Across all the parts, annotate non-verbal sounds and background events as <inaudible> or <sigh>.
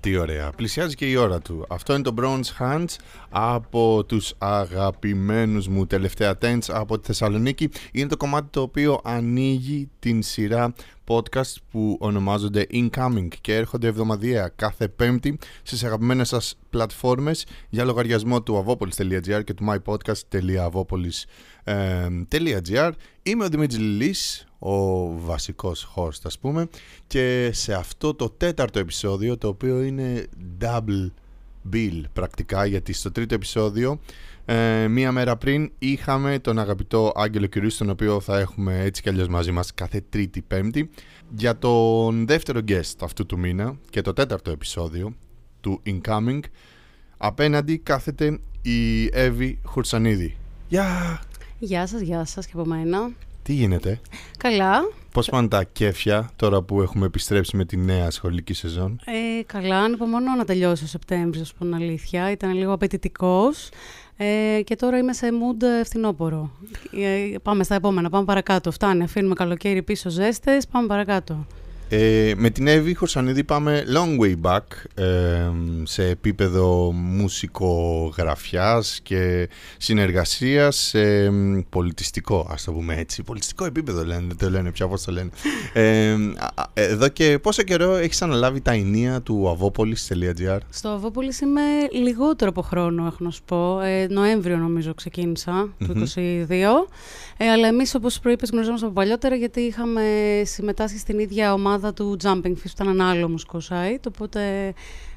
τι ωραία. Πλησιάζει και η ώρα του. Αυτό είναι το Bronze Hands από τους αγαπημένους μου τελευταία tents από τη Θεσσαλονίκη. Είναι το κομμάτι το οποίο ανοίγει την σειρά podcast που ονομάζονται Incoming και έρχονται εβδομαδιαία κάθε πέμπτη στις αγαπημένες σας πλατφόρμες για λογαριασμό του avopolis.gr και του mypodcast.avopolis.gr Είμαι ο Δημήτρης Λιλής, ο βασικός host ας πούμε και σε αυτό το τέταρτο επεισόδιο το οποίο είναι double bill πρακτικά γιατί στο τρίτο επεισόδιο ε, μία μέρα πριν είχαμε τον αγαπητό Άγγελο Κυρίου τον οποίο θα έχουμε έτσι κι αλλιώς μαζί μας κάθε τρίτη πέμπτη για τον δεύτερο guest αυτού του μήνα και το τέταρτο επεισόδιο του Incoming απέναντι κάθεται η Εύη Χουρσανίδη Γεια! Γεια σας, γεια σας και από μένα. Τι γίνεται; Καλά. Πώς πάνε τα κέφια τώρα που έχουμε επιστρέψει με τη νέα σχολική σεζόν; Ε, καλά, ανυπομονώ να τελειώσει ο Σεπτέμβριος, να πω την αλήθεια. Ήταν λίγο απαιτητικός. Ε, και τώρα είμαι σε mood φθινόπορο. Ε, πάμε στα επόμενα, πάμε παρακάτω. Φτάνει, αφήνουμε καλοκαίρι πίσω ζέστες, πάμε παρακάτω. Ε, με την Εύη Χορσανίδη πάμε long way back ε, σε επίπεδο μουσικογραφιάς και συνεργασίας σε πολιτιστικό, ας το πούμε έτσι. Πολιτιστικό επίπεδο λένε, δεν το λένε πια πώς το λένε. Ε, εδώ και πόσο καιρό έχεις αναλάβει τα ενία του avopolis.gr Στο Avopolis είμαι λιγότερο από χρόνο, έχω να σου πω. Ε, Νοέμβριο νομίζω ξεκίνησα, το 2022. Ε, αλλά εμείς όπως προείπες γνωριζόμαστε από παλιότερα γιατί είχαμε συμμετάσχει στην ίδια ομάδα ομάδα του Jumping Fish που ήταν ένα άλλο μουσικό site, οπότε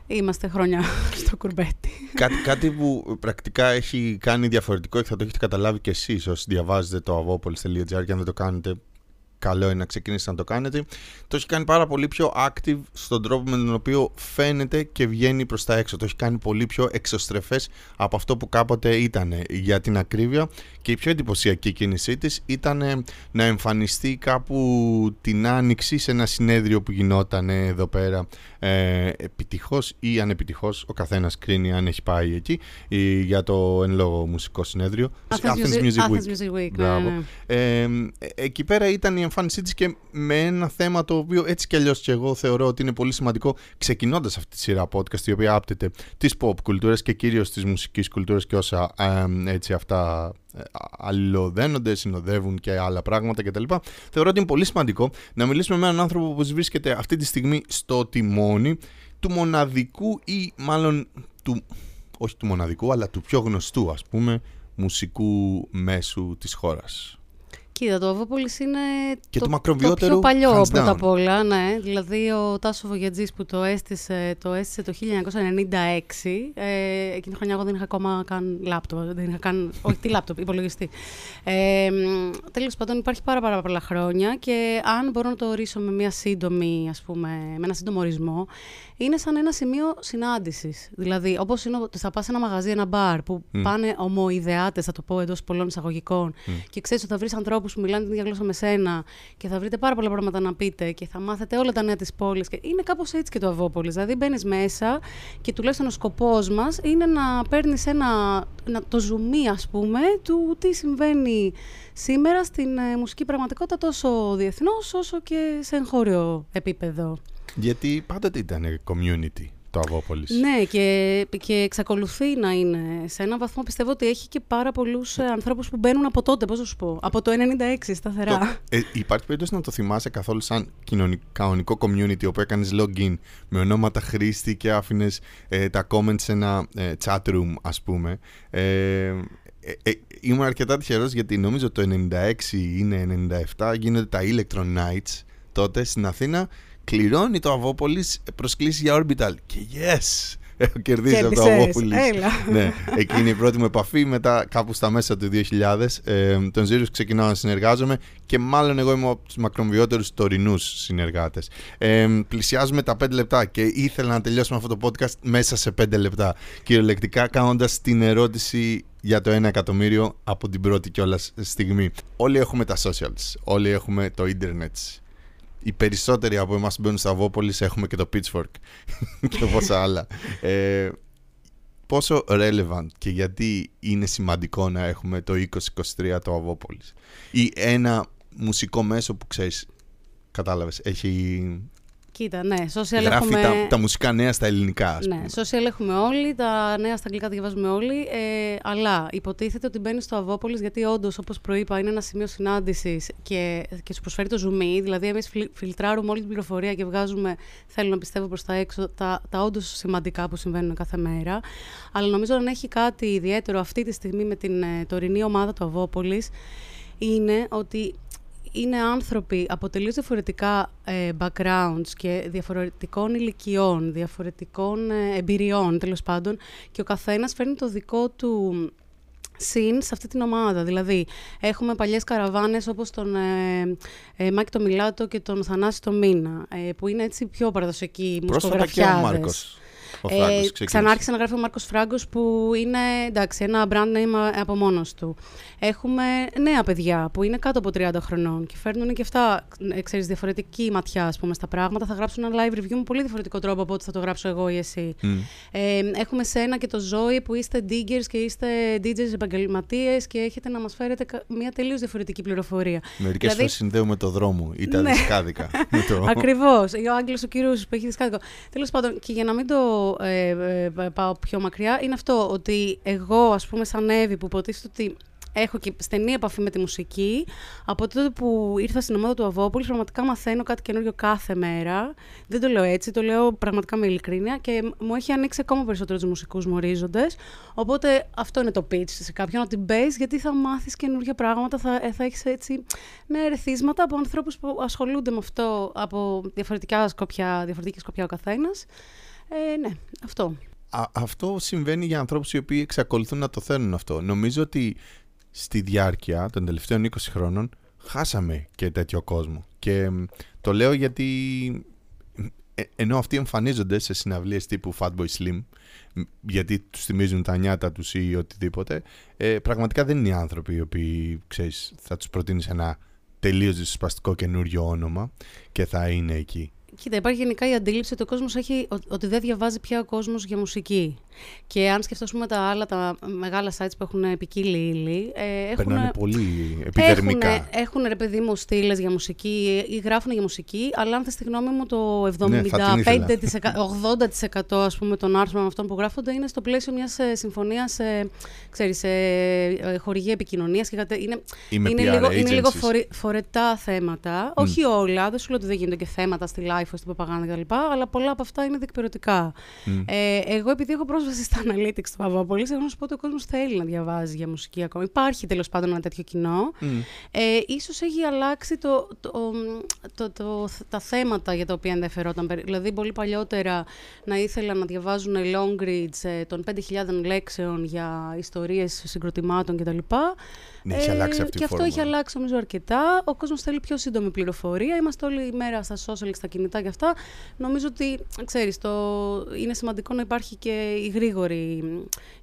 είμαστε χρόνια <laughs> στο κουρμπέτι. Κάτι, κάτι που πρακτικά έχει κάνει διαφορετικό και θα το έχετε καταλάβει και εσείς όσοι διαβάζετε το avopolis.gr και αν δεν το κάνετε καλό είναι να ξεκινήσετε να το κάνετε. Το έχει κάνει πάρα πολύ πιο active στον τρόπο με τον οποίο φαίνεται και βγαίνει προς τα έξω. Το έχει κάνει πολύ πιο εξωστρεφές από αυτό που κάποτε ήταν για την ακρίβεια και η πιο εντυπωσιακή κίνησή της ήταν να εμφανιστεί κάπου την άνοιξη σε ένα συνέδριο που γινόταν εδώ πέρα ε, επιτυχώς ή ανεπιτυχώς ο καθένας κρίνει αν έχει πάει εκεί για το εν λόγω μουσικό συνέδριο Athens, Music, Week, Week ναι, ναι. Ε, εκεί πέρα ήταν η εμφάνισή της και με ένα θέμα το οποίο έτσι κι αλλιώς και εγώ θεωρώ ότι είναι πολύ σημαντικό ξεκινώντας αυτή τη σειρά podcast η οποία άπτεται της pop κουλτούρας και κυρίως της μουσικής κουλτούρας και όσα ε, έτσι αυτά ε, αλληλοδένονται, συνοδεύουν και άλλα πράγματα κτλ. Θεωρώ ότι είναι πολύ σημαντικό να μιλήσουμε με έναν άνθρωπο που βρίσκεται αυτή τη στιγμή στο τιμόνι του μοναδικού ή μάλλον του, όχι του μοναδικού αλλά του πιο γνωστού ας πούμε μουσικού μέσου της χώρας. Κοίτα, το Αβόπολη είναι και το, το, το πιο παλιό πρώτα απ' όλα. Ναι. Δηλαδή, ο Τάσο Βογιατζής που το έστησε, το έστησε το 1996. Ε, εκείνη τη χρονιά εγώ δεν είχα ακόμα καν λάπτοπ. Δεν είχα καν, <laughs> όχι, τι λάπτοπ, υπολογιστή. Ε, Τέλος πάντων, υπάρχει πάρα, πάρα πολλά χρόνια και αν μπορώ να το ορίσω με, μια σύντομη, ας πούμε, με ένα σύντομο ορισμό, είναι σαν ένα σημείο συνάντησης. Δηλαδή, όπως είναι ότι θα πας σε ένα μαγαζί, ένα μπαρ που mm. πάνε ομοειδεάτες, θα το πω εντός πολλών εισαγωγικών, mm. και ξέρεις ότι θα βρεις ανθρώπους που μιλάνε την ίδια γλώσσα με σένα και θα βρείτε πάρα πολλά πράγματα να πείτε και θα μάθετε όλα τα νέα της πόλης. Είναι κάπως έτσι και το Αβόπολη. Δηλαδή, μπαίνεις μέσα και τουλάχιστον ο σκοπός μας είναι να παίρνεις ένα. Να, το ζουμί, ας πούμε, του τι συμβαίνει σήμερα στην ε, μουσική πραγματικότητα τόσο διεθνώς όσο και σε εγχώριο επίπεδο. Γιατί πάντοτε ήταν community το Αβόπολης. Ναι, και, και εξακολουθεί να είναι. Σε έναν βαθμό πιστεύω ότι έχει και πάρα πολλούς ε, ανθρώπους που μπαίνουν από τότε, πώς να σου πω. Από το 96 σταθερά. Το, ε, υπάρχει περίπτωση να το θυμάσαι καθόλου σαν κανονικό community όπου έκανες login με ονόματα χρήστη και άφηνες ε, τα comments σε ένα ε, chat room, ας πούμε. Ε, ε, ε, ήμουν αρκετά τυχερός γιατί νομίζω το 96 είναι 97 γίνονται τα Electron Nights τότε στην Αθήνα κληρώνει το Αβόπολης προσκλήσεις για Orbital. Και yes! Έχω κερδίσει από το Αβόπολης. ναι, εκείνη η πρώτη μου επαφή μετά κάπου στα μέσα του 2000. Ε, τον Ζήρους ξεκινάω να συνεργάζομαι και μάλλον εγώ είμαι από τους μακροβιότερους τωρινούς συνεργάτες. Ε, πλησιάζουμε τα 5 λεπτά και ήθελα να τελειώσουμε αυτό το podcast μέσα σε 5 λεπτά. Κυριολεκτικά κάνοντας την ερώτηση για το 1 εκατομμύριο από την πρώτη κιόλας στιγμή. Όλοι έχουμε τα socials, όλοι έχουμε το ίντερνετς οι περισσότεροι από εμάς που μπαίνουν στα Αβόπολης έχουμε και το Pitchfork <laughs> και πόσα άλλα. Ε, πόσο relevant και γιατί είναι σημαντικό να έχουμε το 2023 το Αβόπολης; Ή ένα μουσικό μέσο που ξέρεις, κατάλαβες, έχει Κοίτα, ναι, social Γράφει έχουμε... τα, τα μουσικά νέα στα ελληνικά, ας Ναι, πούμε. social έχουμε όλοι, τα νέα στα αγγλικά τα διαβάζουμε όλοι. Ε, αλλά υποτίθεται ότι μπαίνει στο Αβόπολη γιατί όντως, όπως προείπα, είναι ένα σημείο συνάντησης και, και σου προσφέρει το zoom. Δηλαδή, εμείς φιλτράρουμε όλη την πληροφορία και βγάζουμε, θέλω να πιστεύω προς τα έξω, τα, τα όντως σημαντικά που συμβαίνουν κάθε μέρα. Αλλά νομίζω αν έχει κάτι ιδιαίτερο αυτή τη στιγμή με την ε, τωρινή ομάδα του Αβόπολη, είναι ότι είναι άνθρωποι από τελείως διαφορετικά ε, backgrounds και διαφορετικών ηλικιών, διαφορετικών ε, εμπειριών τέλος πάντων και ο καθένας φέρνει το δικό του συν σε αυτή την ομάδα. Δηλαδή, έχουμε παλιές καραβάνες όπως τον ε, ε, Μάκη το Μιλάτο και τον Θανάση το Μίνα, ε, που είναι έτσι πιο παραδοσιακοί Πρόσφατα και ο μουσικογραφιάδες. Μάρκος. Ο Φράγκος Ε, ξεκίνησε. ξανά άρχισε να γράφει ο Μάρκος Φράγκος που είναι εντάξει, ένα brand name από μόνος του. Έχουμε νέα παιδιά που είναι κάτω από 30 χρονών και φέρνουν και αυτά, ε, ξέρεις, διαφορετική ματιά ας πούμε, στα πράγματα. Θα γράψουν ένα live review με πολύ διαφορετικό τρόπο από ό,τι θα το γράψω εγώ ή εσύ. Μμ. Ε, έχουμε σένα και το Ζώη που είστε diggers και είστε DJs επαγγελματίες και έχετε να μας φέρετε κα- μια τελείως διαφορετική πληροφορία. Μερικές δηλαδή- φορές συνδέουμε το δρόμο ή τα Ναι. δισκάδικα. με το... <laughs> Ακριβώς. Ο Άγγελο ο κύριος που έχει δισκάδικο. Τέλος πάντων, και για να μην το ε, ε, πάω πιο μακριά, είναι αυτό ότι εγώ, ας πούμε, σαν Εύη, που υποτίθεται ότι έχω και στενή επαφή με τη μουσική, από τότε που ήρθα στην ομάδα του Αβόπολη, πραγματικά μαθαίνω κάτι καινούριο κάθε μέρα. Δεν το λέω έτσι, το λέω πραγματικά με ειλικρίνεια και μου έχει ανοίξει ακόμα περισσότερο τους μουσικούς μου ορίζοντες. Οπότε αυτό είναι το pitch σε κάποιον, ότι μπε γιατί θα μάθεις καινούργια πράγματα, θα, ε, θα έχεις έτσι ναι, ερεθίσματα από ανθρώπους που ασχολούνται με αυτό από διαφορετικά σκοπιά, διαφορετική σκοπιά ο καθένας. Ε, ναι, αυτό. Α, αυτό συμβαίνει για ανθρώπους οι οποίοι εξακολουθούν να το θέλουν αυτό. Νομίζω ότι στη διάρκεια των τελευταίων 20 χρόνων χάσαμε και τέτοιο κόσμο. Και μ, το λέω γιατί ε, ενώ αυτοί εμφανίζονται σε συναυλίες τύπου Fatboy Slim μ, γιατί τους θυμίζουν τα νιάτα τους ή οτιδήποτε ε, πραγματικά δεν είναι οι άνθρωποι οι οποίοι ξέρεις, θα τους προτείνεις ένα τελείως δυσπαστικό καινούριο όνομα και θα είναι εκεί. Κοίτα, υπάρχει γενικά η αντίληψη ότι ο κόσμος έχει, ο- ότι δεν διαβάζει πια ο κόσμος για μουσική. Και αν σκεφτώ, ας πούμε, τα άλλα, τα μεγάλα sites που έχουν ποικίλη ύλη, ε, έχουν... Περνάνε πολύ επιδερμικά. Έχουν, έχουν ρε παιδί μου στήλες για μουσική ή γράφουν για μουσική, αλλά αν θες τη γνώμη μου το 75%, Ναι, θα την ήθελα. 80% ας πούμε των άρθρων αυτών που γράφονται είναι στο πλαίσιο μιας ε, συμφωνίας, ε, ξέρεις, ε, ε, χορηγία επικοινωνίας και κάτι, είναι, Ή με είναι, PR λίγο, είναι λίγο agencies. φορε- φορετά θέματα. Όχι όλα, δεν σου λέω ότι δεν γίνονται και θέματα στη live, στην προπαγάνδα κτλ. Αλλά πολλά από αυτά είναι διεκπαιρεωτικά. Μμ. Ε, εγώ, επειδή έχω πρόσβαση στα analytics του Παπαπολή, έχω να σου πω ότι ο κόσμος θέλει να διαβάζει για μουσική ακόμα. Υπάρχει τέλος πάντων ένα τέτοιο κοινό. Μμ. Ε, ίσως έχει αλλάξει το, το, το, το- τα θέματα για τα οποία ενδιαφερόταν. περι- Δηλαδή, πολύ παλιότερα να ήθελα να διαβάζουν long reads ε, των 5.000 λέξεων για ιστορίες συγκροτημάτων κτλ. Ναι, έχει αλλάξει αυτή η Ε, Και αυτό φόρμα. έχει αλλάξει νομίζω αρκετά. Ο κόσμος θέλει πιο σύντομη πληροφορία. Είμαστε όλη η μέρα στα social, στα κινητά και αυτά. Νομίζω ότι, ξέρεις, το... είναι σημαντικό να υπάρχει και η γρήγορη,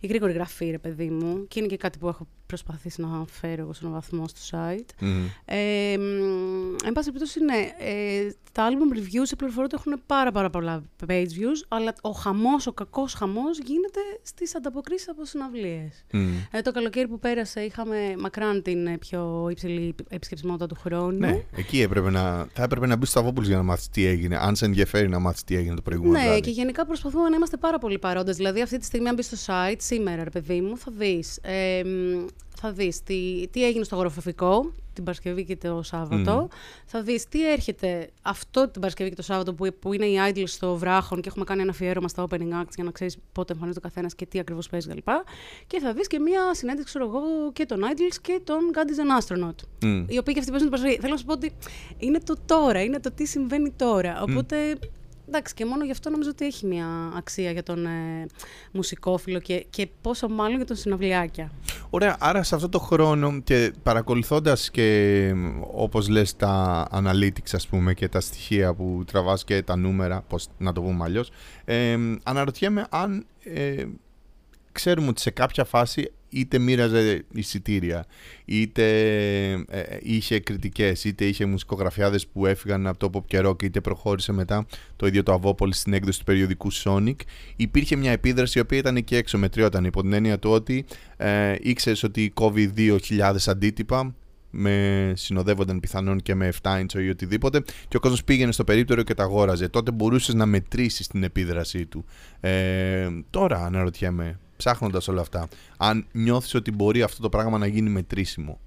η γρήγορη γραφή, ρε παιδί μου. Και είναι και κάτι που έχω προσπαθήσει να φέρω εγώ σε έναν βαθμό στο site. Μμμ. Ε, μ, εν πάση περιπτώσει, ναι, ε, τα album reviews σε πληροφορούνται έχουν πάρα, πάρα πολλά page views, αλλά ο χαμός, ο κακός χαμός γίνεται στις ανταποκρίσεις από συναυλίες. Μμ. Ε, το καλοκαίρι που πέρασε είχαμε μακράν την ε, πιο υψηλή επισκεψιμότητα του χρόνου. Ναι, εκεί έπρεπε να, θα έπρεπε να μπει στο Αβόπουλο για να μάθεις τι έγινε. Αν σε ενδιαφέρει να μάθεις τι έγινε το προηγούμενο Ναι, βράδυ. και γενικά προσπαθούμε να είμαστε πάρα πολύ παρόντες. Δηλαδή, αυτή τη στιγμή, αν μπεις στο site, σήμερα, ρε παιδί μου, θα δεις, ε, μ, θα δεις τι, τι έγινε στο αγοροφοβικό την Παρασκευή και το σαββατο Θα δεις τι έρχεται αυτό την Παρασκευή και το Σάββατο που, που είναι οι Idols στο Βράχον και έχουμε κάνει ένα αφιέρωμα στα Opening Acts για να ξέρεις πότε εμφανίζεται ο καθένας και τι ακριβώς παίζει κλπ. Και θα δεις και μία συνέντευξη, ξέρω εγώ, και των Idols και των God is an Astronaut. Μμ. Οι οποίοι και αυτοί παίζουν την Παρασκευή. Θέλω να σου πω ότι είναι το τώρα, είναι το τι συμβαίνει τώρα. Οπότε, εντάξει, και μόνο γι' αυτό νομίζω ότι έχει μια αξία για τον ε, μουσικόφιλο και, και πόσο μάλλον για τον συναυλιάκια. Ωραία, άρα σε αυτό το χρόνο και παρακολουθώντας και μ, όπως λες τα analytics ας πούμε και τα στοιχεία που τραβάς και τα νούμερα, πώς να το πούμε αλλιώς, ε, μ, αναρωτιέμαι αν ε, ξέρουμε ότι σε κάποια φάση είτε μοίραζε εισιτήρια, είτε ε, είχε κριτικές, είτε είχε μουσικογραφιάδες που έφυγαν από το pop και rock, είτε προχώρησε μετά το ίδιο το Αβόπολη στην έκδοση του περιοδικού Sonic. Υπήρχε μια επίδραση η οποία ήταν εκεί έξω, μετριόταν υπό την έννοια του ότι ε, ήξερες ότι κόβει 2.000 αντίτυπα, με συνοδεύονταν πιθανόν και με 7 inch ή οτιδήποτε και ο κόσμος πήγαινε στο περίπτερο και τα αγόραζε. Τότε μπορούσες να μετρήσεις την επίδρασή του. Ε, τώρα αναρωτιέμαι, ψάχνοντας όλα αυτά, αν νιώθεις ότι μπορεί αυτό το πράγμα να γίνει μετρήσιμο;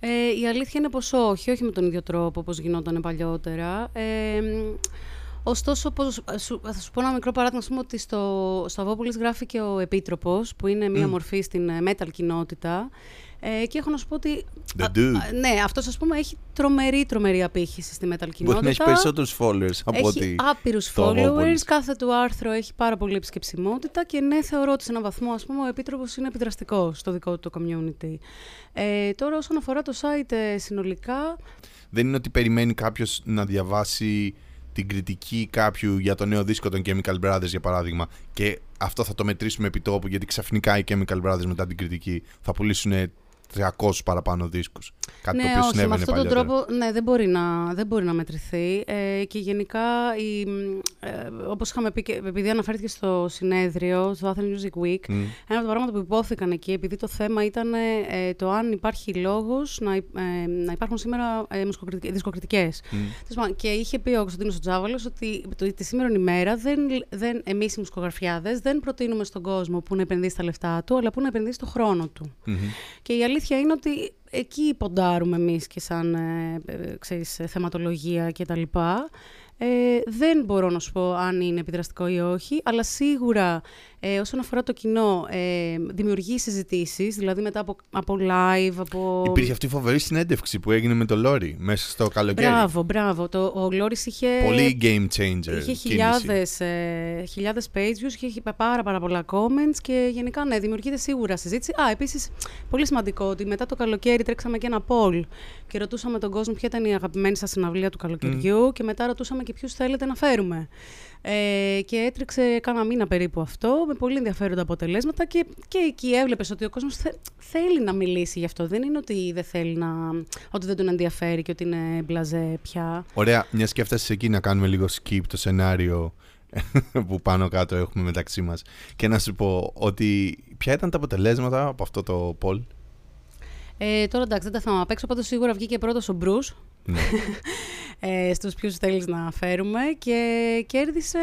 Ε, η αλήθεια είναι πως όχι, όχι με τον ίδιο τρόπο όπως γινόταν παλιότερα. Ε, Ωστόσο, πως, σου, θα σου πω ένα μικρό παράδειγμα, πούμε, ότι στο, στο Αβόπολης γράφει και ο Επίτροπος, που είναι μία μορφή στην ε, metal κοινότητα, ε, και έχω να σου πω ότι. The dude. Α, ναι, αυτός ας πούμε έχει τρομερή, τρομερή απήχηση στη metal κοινότητα. Μπορεί να έχει περισσότερους followers από ότι. Έχει άπειρου followers. Κάθε του άρθρο έχει πάρα πολύ επισκεψιμότητα και ναι, θεωρώ ότι σε έναν βαθμό ας πούμε, ο επίτροπος είναι επιδραστικός στο δικό του το community. Ε, τώρα, όσον αφορά το site ε, συνολικά. Δεν είναι ότι περιμένει κάποιος να διαβάσει την κριτική κάποιου για το νέο δίσκο των Chemical Brothers για παράδειγμα και αυτό θα το μετρήσουμε επί τόπου γιατί ξαφνικά οι Chemical Brothers μετά την κριτική θα πουλήσουν 300 παραπάνω δίσκους. Κάτι ναι, το οποίο όχι, συνέβαινε με αυτόν τον παλιότερα. τρόπο ναι, δεν, μπορεί να, δεν μπορεί να μετρηθεί. Ε, και γενικά, η, ε, όπως είχαμε πει, και επειδή αναφέρθηκε στο συνέδριο, στο Athens Music Week, Μμ. ένα από τα πράγματα που υπόθηκαν εκεί, επειδή το θέμα ήταν ε, το αν υπάρχει λόγος να, υ- ε, να υπάρχουν σήμερα ε, μουσικοκριτικ- δισκοκριτικές. Μμ. Τέλος πάντων, Και είχε πει ο Κωνσταντίνος Τζάβαλος ότι το, τη σήμερα ημέρα δεν, δεν, εμείς οι μουσικογραφιάδες δεν προτείνουμε στον κόσμο που να επενδύσει τα λεφτά του, αλλά που να επενδύσει το χρόνο του. Μμμ. Και η αλήθεια είναι ότι εκεί ποντάρουμε εμείς και σαν ε, ε, ξέρεις, ε, θεματολογία και τα λοιπά. Ε, δεν μπορώ να σου πω αν είναι επιδραστικό ή όχι, αλλά σίγουρα ε, όσον αφορά το κοινό ε, δημιουργεί συζητήσεις, δηλαδή μετά από, από live, από... Υπήρχε αυτή η φοβερή συνέντευξη που έγινε με το Λόρι μέσα στο καλοκαίρι. Μπράβο, μπράβο. Το, ο Λόρις είχε... Πολύ game changer. Είχε κίνηση. χιλιάδες, ε, χιλιάδες page views, είχε πάρα, πάρα πολλά comments και γενικά ναι, δημιουργείται σίγουρα συζήτηση. Α, επίσης, πολύ σημαντικό ότι μετά το καλοκαίρι τρέξαμε και ένα poll και ρωτούσαμε τον κόσμο ποια ήταν η αγαπημένη σας συναυλία του καλοκαιριού και μετά ρωτούσαμε και ποιους θέλετε να φέρουμε. Ε, και έτρεξε κάνα μήνα περίπου αυτό, με πολύ ενδιαφέροντα αποτελέσματα και, και εκεί έβλεπες ότι ο κόσμος θε- θέλει να μιλήσει γι' αυτό. Δεν είναι ότι δεν θέλει να... ότι δεν τον ενδιαφέρει και ότι είναι μπλαζέ πια. Ωραία, μια και έφτασες εκεί να κάνουμε λίγο skip το σενάριο <laughs> που πάνω κάτω έχουμε μεταξύ μας και να σου πω ότι ποια ήταν τα αποτελέσματα από αυτό το poll; Ε, τώρα εντάξει, δεν τα θυμάμαι απ' έξω, πάντως σίγουρα βγήκε πρώτος ο Μπρούς, Ναι. <laughs> ε, στους ποιους θέλεις να φέρουμε και κέρδισε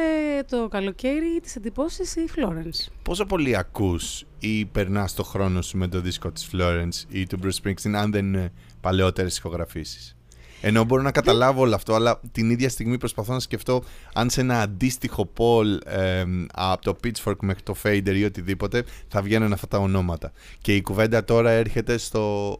το καλοκαίρι τις εντυπώσεις η Florence. Πόσο πολύ ακούς ή περνάς το χρόνο σου με το δίσκο της Florence ή του Bruce Springsteen αν δεν είναι παλαιότερες ηχογραφήσεις; Ενώ μπορώ να καταλάβω όλο αυτό, αλλά την ίδια στιγμή προσπαθώ να σκεφτώ αν σε ένα αντίστοιχο poll εμ, από το Pitchfork μέχρι το Fader ή οτιδήποτε θα βγαίνουν αυτά τα ονόματα. Και η κουβέντα τώρα έρχεται στο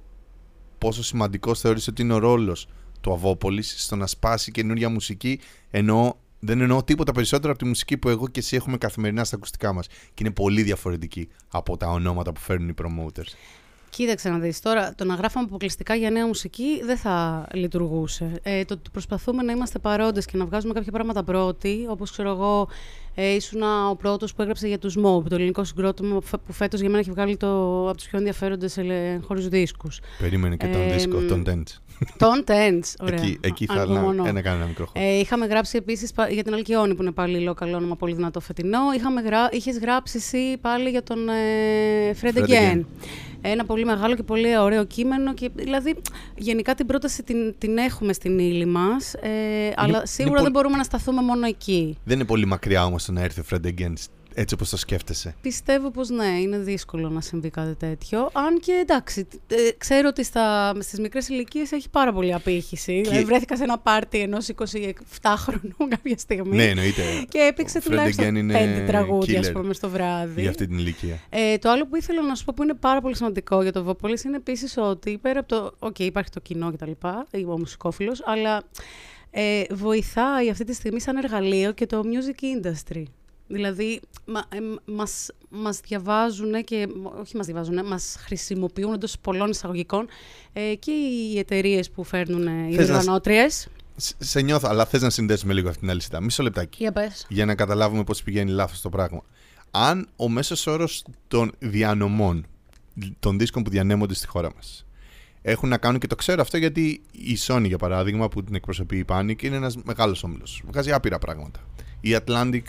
πόσο σημαντικός θεωρείς ότι είναι ο ρόλος του Αβόπολης στο να σπάσει καινούργια μουσική ενώ δεν εννοώ τίποτα περισσότερο από τη μουσική που εγώ και εσύ έχουμε καθημερινά στα ακουστικά μας και είναι πολύ διαφορετική από τα ονόματα που φέρνουν οι promoters. Κοίταξε να δεις, τώρα το να γράφαμε αποκλειστικά για νέα μουσική δεν θα λειτουργούσε. Ε, το ότι προσπαθούμε να είμαστε παρόντες και να βγάζουμε κάποια πράγματα πρώτοι, όπως ξέρω εγώ, ε, ήσουν ο πρώτος που έγραψε για τους Mob, το ελληνικό συγκρότημα που φε- που φέτος για μένα έχει βγάλει το, από τους πιο ενδιαφέροντες ε, χωρίς δίσκους. Περίμενε και τον Ε, δίσκο, μ, τον Dents. Τον Tents, ωραία. Εκεί, εκεί θα Ανυπομονώ. να, ένα, κάνω ένα μικρό χώρο. Ε, είχαμε γράψει επίσης για την Αλκιόνη, που είναι πάλι λέω καλό όνομα, πολύ δυνατό φετινό. Είχαμε γρά... Είχες γράψει εσύ πάλι για τον ε, Fred Fred Again. Again. Ένα πολύ μεγάλο και πολύ ωραίο κείμενο. Και, δηλαδή, γενικά την πρόταση την, την έχουμε στην ύλη μας. Ε, αλλά σίγουρα πολύ- δεν μπορούμε να σταθούμε μόνο εκεί. Δεν είναι πολύ μακριά όμως το να έρθει ο Fred Again έτσι όπως το σκέφτεσαι. Πιστεύω πως ναι, είναι δύσκολο να συμβεί κάτι τέτοιο. Αν και εντάξει, ε, ξέρω ότι στα, στις μικρές ηλικίες έχει πάρα πολύ απήχηση. Δηλαδή βρέθηκα σε ένα πάρτι ενός 27χρονου <laughs> κάποια στιγμή. Ναι, εννοείται. Και έπαιξε Ο Fred τουλάχιστον Again είναι πέντε τραγούδια, ας killer πούμε, στο βράδυ. Για αυτή την ηλικία. Ε, το άλλο που ήθελα να σου πω που είναι πάρα πολύ σημαντικό για το Avopolis είναι επίσης ότι πέρα από το. Οκ, υπάρχει το κοινό κτλ. Ο μουσικόφιλος, αλλά ε, βοηθάει αυτή τη στιγμή σαν εργαλείο και το music industry. Δηλαδή, μα, ε, μας, μας διαβάζουν και, όχι μας διαβάζουν, μας χρησιμοποιούν εντός πολλών εισαγωγικών ε, και οι εταιρείες που φέρνουν ε, οι Θες να σ- οργανώτριες. Σ- Σε νιώθω, αλλά θες να συνδέσουμε λίγο αυτήν την αλυσίδα. Μισό λεπτάκι. Για πες. για να καταλάβουμε πώς πηγαίνει λάθος το πράγμα. Αν ο μέσος όρος των διανομών, των δίσκων που διανέμονται στη χώρα μας, έχουν να κάνουν και το ξέρω αυτό γιατί η Sony για παράδειγμα που την εκπροσωπεί η Panic είναι ένας μεγάλος όμιλος. Βγάζει άπειρα πράγματα. Η Atlantic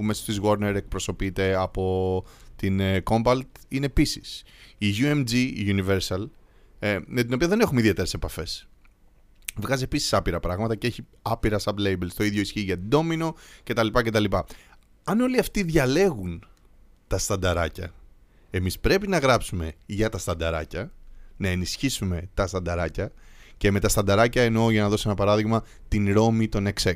που μέσω της Warner εκπροσωπείται από την ε, Compalt είναι επίσης. Η UMG, η Universal, ε, με την οποία δεν έχουμε ιδιαίτερες επαφές. Βγάζει επίσης άπειρα πράγματα και έχει άπειρα sub-labels. Το ίδιο ισχύει για την Domino κτλ. κτλ. Αν όλοι αυτοί διαλέγουν τα στανταράκια, εμείς πρέπει να γράψουμε για τα στανταράκια, να ενισχύσουμε τα στανταράκια και με τα στανταράκια εννοώ για να δώσω ένα παράδειγμα την Ρώμη των XX.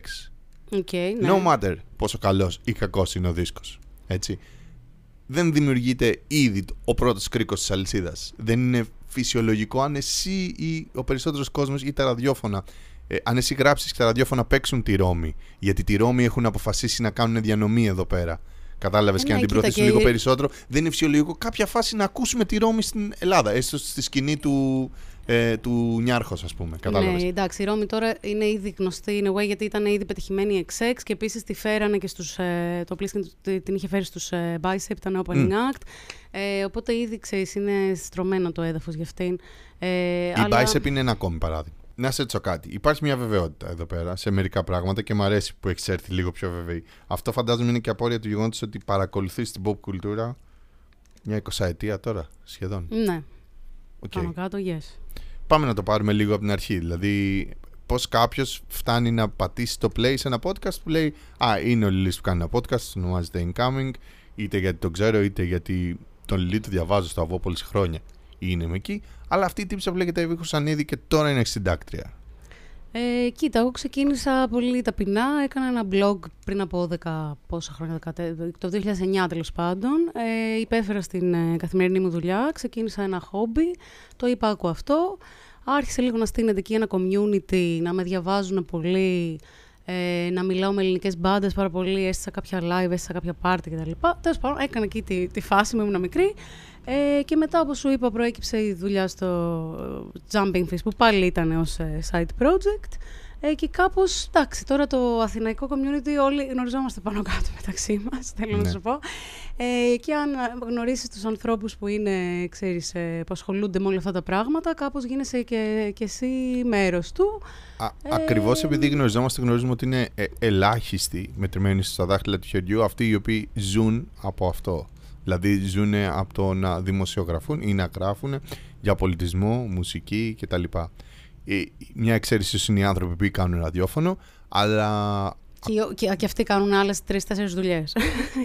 Okay, ναι. No matter πόσο καλός ή κακός είναι ο δίσκος. Έτσι. Δεν δημιουργείται ήδη ο πρώτος κρίκος της αλυσίδας. Δεν είναι φυσιολογικό αν εσύ ή ο περισσότερος κόσμος ή τα ραδιόφωνα ε, αν εσύ γράψεις και τα ραδιόφωνα παίξουν τη Ρώμη γιατί τη Ρώμη έχουν αποφασίσει να κάνουν διανομή εδώ πέρα Κατάλαβες και ναι, αν την κοίτα, προωθήσουν και- λίγο περισσότερο, δεν είναι φυσιολογικό κάποια φάση να ακούσουμε τη Ρώμη στην Ελλάδα, έστω στη σκηνή του, ε, του Νιάρχος, ας πούμε. Κατάλαβες. Ναι, εντάξει, η Ρώμη τώρα είναι ήδη γνωστή in a way γιατί ήταν ήδη πετυχημένη η XX και επίσης τη φέρανε και στους, ε, το Pliskin τη- την είχε φέρει στους ε, Bicep, ήταν opening act. Ε, οπότε ήδη ξέρεις, είναι στρωμένο το έδαφος για αυτήν. Ε, Η αλλά... Bicep είναι ένα ακόμη παράδειγμα. Να σε ρωτήσω κάτι. Υπάρχει μια βεβαιότητα εδώ πέρα σε μερικά πράγματα και μου αρέσει που έχεις έρθει λίγο πιο βεβαιή. Αυτό φαντάζομαι είναι και απόρρια του γεγονότος ότι παρακολουθείς την pop κουλτούρα μια εικοσαετία τώρα σχεδόν. Ναι, Οκ. πάνω κάτω, yes. Πάμε να το πάρουμε λίγο από την αρχή. Δηλαδή, πώς κάποιος φτάνει να πατήσει το play σε ένα podcast που λέει Α, είναι ο Λιλή που κάνει ένα podcast, ονομάζεται Incoming, είτε γιατί τον ξέρω, είτε γιατί τον Λιλή το διαβάζω στο Avopolis χρόνια ή είναι με εκεί. Αλλά αυτή η τύπισσα που λέγεται Εύη Χουρσανίδη και τώρα είναι συντάκτρια. Ε, κοίτα, εγώ ξεκίνησα πολύ ταπεινά. Έκανα ένα blog πριν από 10 πόσα χρόνια, 14, το 2009 τέλος πάντων. Ε, υπέφερα στην ε, καθημερινή μου δουλειά. Ξεκίνησα ένα χόμπι. Το είπα, άκου αυτό. Άρχισε λίγο να στείνεται εκεί ένα community, να με διαβάζουν πολύ, ε, να μιλάω με ελληνικές μπάντες πάρα πολύ. Έστεισα κάποια live, έστεισα κάποια party κτλ. Τέλος πάντων, έκανα εκεί τη, τη φάση μου, ήμουν μικρή. Ε, και μετά, όπως σου είπα, προέκυψε η δουλειά στο ε, Jumping Fish, που πάλι ήταν ως ε, side project. Ε, και κάπως, εντάξει, τώρα το αθηναϊκό community όλοι γνωριζόμαστε πάνω κάτω μεταξύ μας, θέλω Ναι. να σου πω. Ε, και αν γνωρίσεις τους ανθρώπους που είναι, ξέρεις, ε, που ασχολούνται με όλα αυτά τα πράγματα, κάπως γίνεσαι και, και εσύ μέρος του. Α, Ε, Ακριβώς επειδή γνωριζόμαστε, γνωρίζουμε ότι είναι ε, ελάχιστοι μετρημένοι στα δάχτυλα του χεριού αυτοί οι οποίοι ζουν από αυτό. Δηλαδή ζουν από το να δημοσιογραφούν ή να γράφουν για πολιτισμό, μουσική κτλ. Ε, μια εξαίρεση είναι οι άνθρωποι που κάνουν ραδιόφωνο, αλλά, Και, και, και αυτοί κάνουν άλλες τρεις-τέσσερις δουλειές. <laughs>